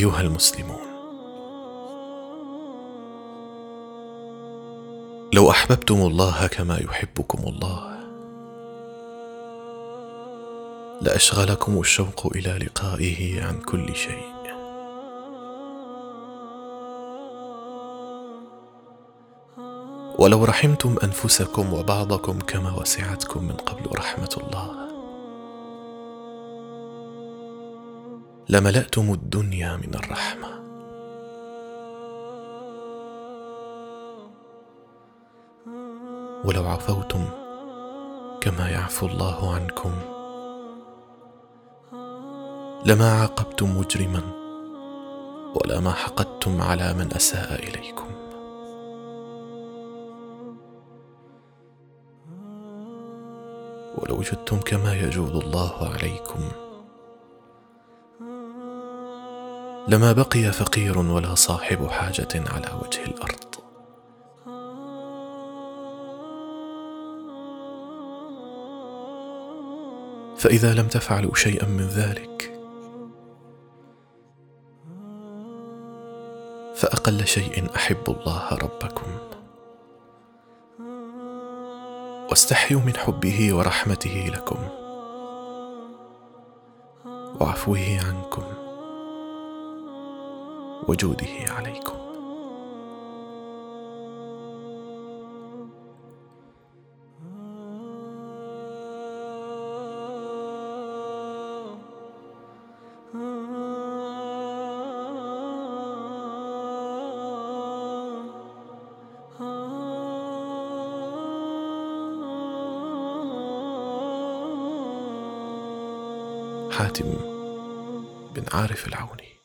أيها المسلمون. لو أحببتم الله كما يحبكم الله لأشغلكم الشوق إلى لقائه عن كل شيء. ولو رحمتم أنفسكم وبعضكم كما وسعتكم من قبل رحمة الله لملأتم الدنيا من الرحمة. ولو عفوتم كما يعفو الله عنكم لما عاقبتم مجرما ولا ما حقدتم على من أساء إليكم. ولو جدتم كما يجود الله عليكم لما بقي فقير ولا صاحب حاجة على وجه الأرض. فإذا لم تفعلوا شيئا من ذلك فأقل شيء احب الله ربكم. واستحيوا من حبه ورحمته لكم. وعفوه عنكم. وجوده عليكم. حاتم بن عارف العوني